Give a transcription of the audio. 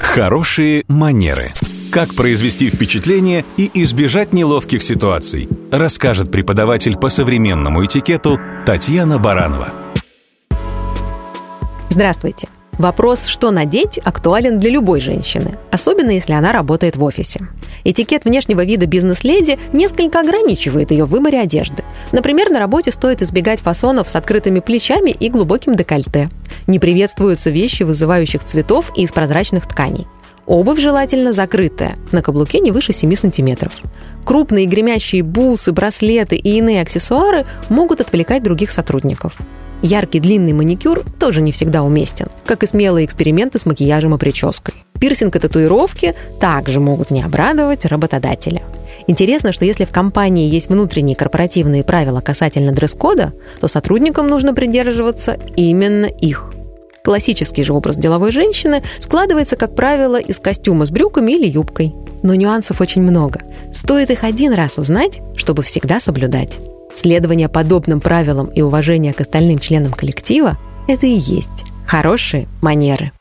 Хорошие манеры. Как произвести впечатление и избежать неловких ситуаций, расскажет преподаватель по современному этикету Татьяна Баранова. Здравствуйте. Вопрос, что надеть, актуален для любой женщины, особенно если она работает в офисе. Этикет внешнего вида бизнес-леди несколько ограничивает ее в выборе одежды. Например, на работе стоит избегать фасонов с открытыми плечами и глубоким декольте. Не приветствуются вещи вызывающих цветов и из прозрачных тканей. Обувь желательно закрытая, на каблуке не выше 7 сантиметров. Крупные гремящие бусы, браслеты и иные аксессуары могут отвлекать других сотрудников. Яркий длинный маникюр тоже не всегда уместен, как и смелые эксперименты с макияжем и прической. Пирсинг и татуировки также могут не обрадовать работодателя. Интересно, что если в компании есть внутренние корпоративные правила касательно дресс-кода, то сотрудникам нужно придерживаться именно их. Классический же образ деловой женщины складывается, как правило, из костюма с брюками или юбкой. Но нюансов очень много. Стоит их один раз узнать, чтобы всегда соблюдать. Следование подобным правилам и уважение к остальным членам коллектива – это и есть хорошие манеры.